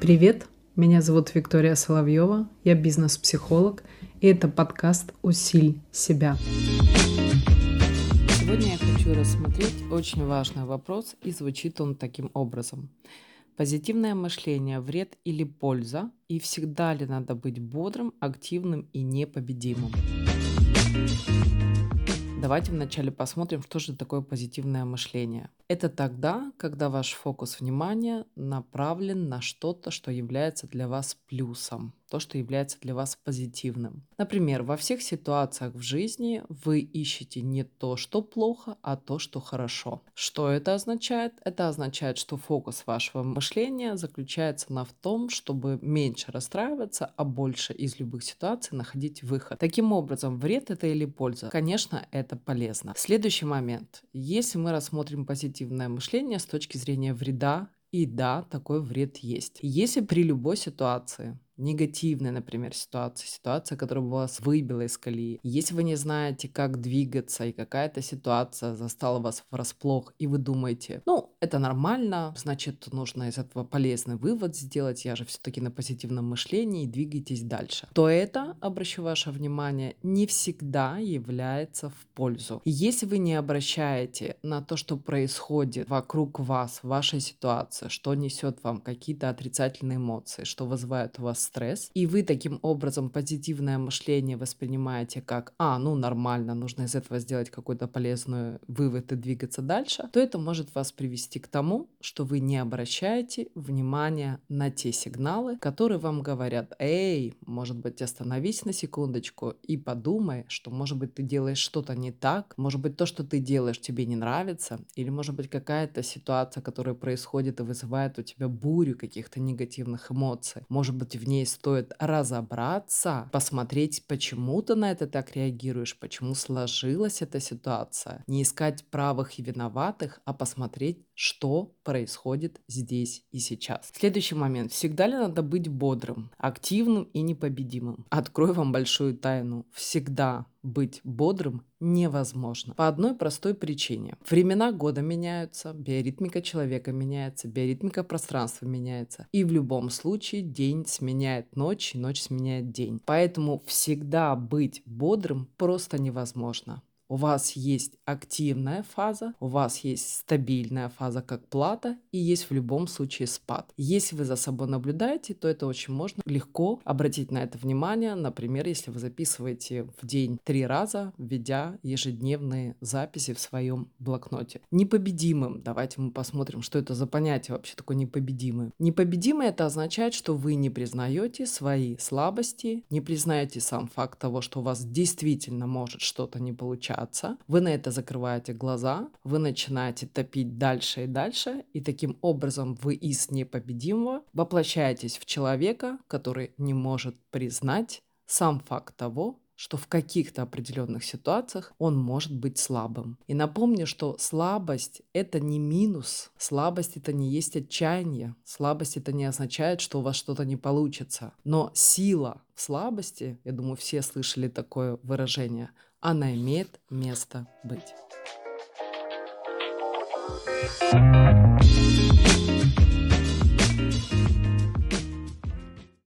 Привет, меня зовут Виктория Соловьева, я бизнес-психолог, и это подкаст «Усиль себя». Сегодня я хочу рассмотреть очень важный вопрос, и звучит он таким образом. Позитивное мышление – вред или польза? И всегда ли надо быть бодрым, активным и непобедимым? Давайте вначале посмотрим, что же такое позитивное мышление. Это тогда, когда ваш фокус внимания направлен на что-то, что является для вас плюсом, то, что является для вас позитивным. Например, во всех ситуациях в жизни вы ищете не то, что плохо, а то, что хорошо. Что это означает? Это означает, что фокус вашего мышления заключается на в том, чтобы меньше расстраиваться, а больше из любых ситуаций находить выход. Таким образом, вред это или польза? Конечно, это полезно. Следующий момент. Если мы рассмотрим позитивное мышление с точки зрения вреда. И да, такой вред есть. Если при любой ситуации негативная, например, ситуация, ситуация, которая вас выбила из колеи. Если вы не знаете, как двигаться, и какая-то ситуация застала вас врасплох, и вы думаете, ну, это нормально, значит, нужно из этого полезный вывод сделать, я же все-таки на позитивном мышлении, двигайтесь дальше, то это, обращу ваше внимание, не всегда является в пользу. Если вы не обращаете на то, что происходит вокруг вас, в вашей ситуации, что несет вам какие-то отрицательные эмоции, что вызывает у вас стресс, и вы таким образом позитивное мышление воспринимаете как, а, ну нормально, нужно из этого сделать какой-то полезный вывод и двигаться дальше, то это может вас привести к тому, что вы не обращаете внимания на те сигналы, которые вам говорят, эй, может быть, остановись на секундочку и подумай, что, может быть, ты делаешь что-то не так, может быть, то, что ты делаешь, тебе не нравится, или, может быть, какая-то ситуация, которая происходит и вызывает у тебя бурю каких-то негативных эмоций, может быть, в ней стоит разобраться, посмотреть, почему ты на это так реагируешь, почему сложилась эта ситуация. Не искать правых и виноватых, а посмотреть, что происходит здесь и сейчас. Следующий момент. Всегда ли надо быть бодрым, активным и непобедимым? Открою вам большую тайну. Всегда быть бодрым невозможно. По одной простой причине. Времена года меняются, биоритмика человека меняется, биоритмика пространства меняется. И в любом случае день сменяет ночь, и ночь сменяет день. Поэтому всегда быть бодрым просто невозможно. У вас есть активная фаза, у вас есть стабильная фаза как плата и есть в любом случае спад. Если вы за собой наблюдаете, то это очень можно легко обратить на это внимание. Например, если вы записываете в день три раза, введя ежедневные записи в своем блокноте. Непобедимым. Давайте мы посмотрим, что это за понятие вообще такое непобедимый. Непобедимый это означает, что вы не признаете свои слабости, не признаете сам факт того, что у вас действительно может что-то не получаться общаться, вы на это закрываете глаза, вы начинаете топить дальше и дальше, и таким образом вы из непобедимого воплощаетесь в человека, который не может признать сам факт того, что в каких-то определенных ситуациях он может быть слабым. И напомню, что слабость — это не минус, слабость — это не есть отчаяние, слабость — это не означает, что у вас что-то не получится. Но сила в слабости, я думаю, все слышали такое выражение, она имеет место быть.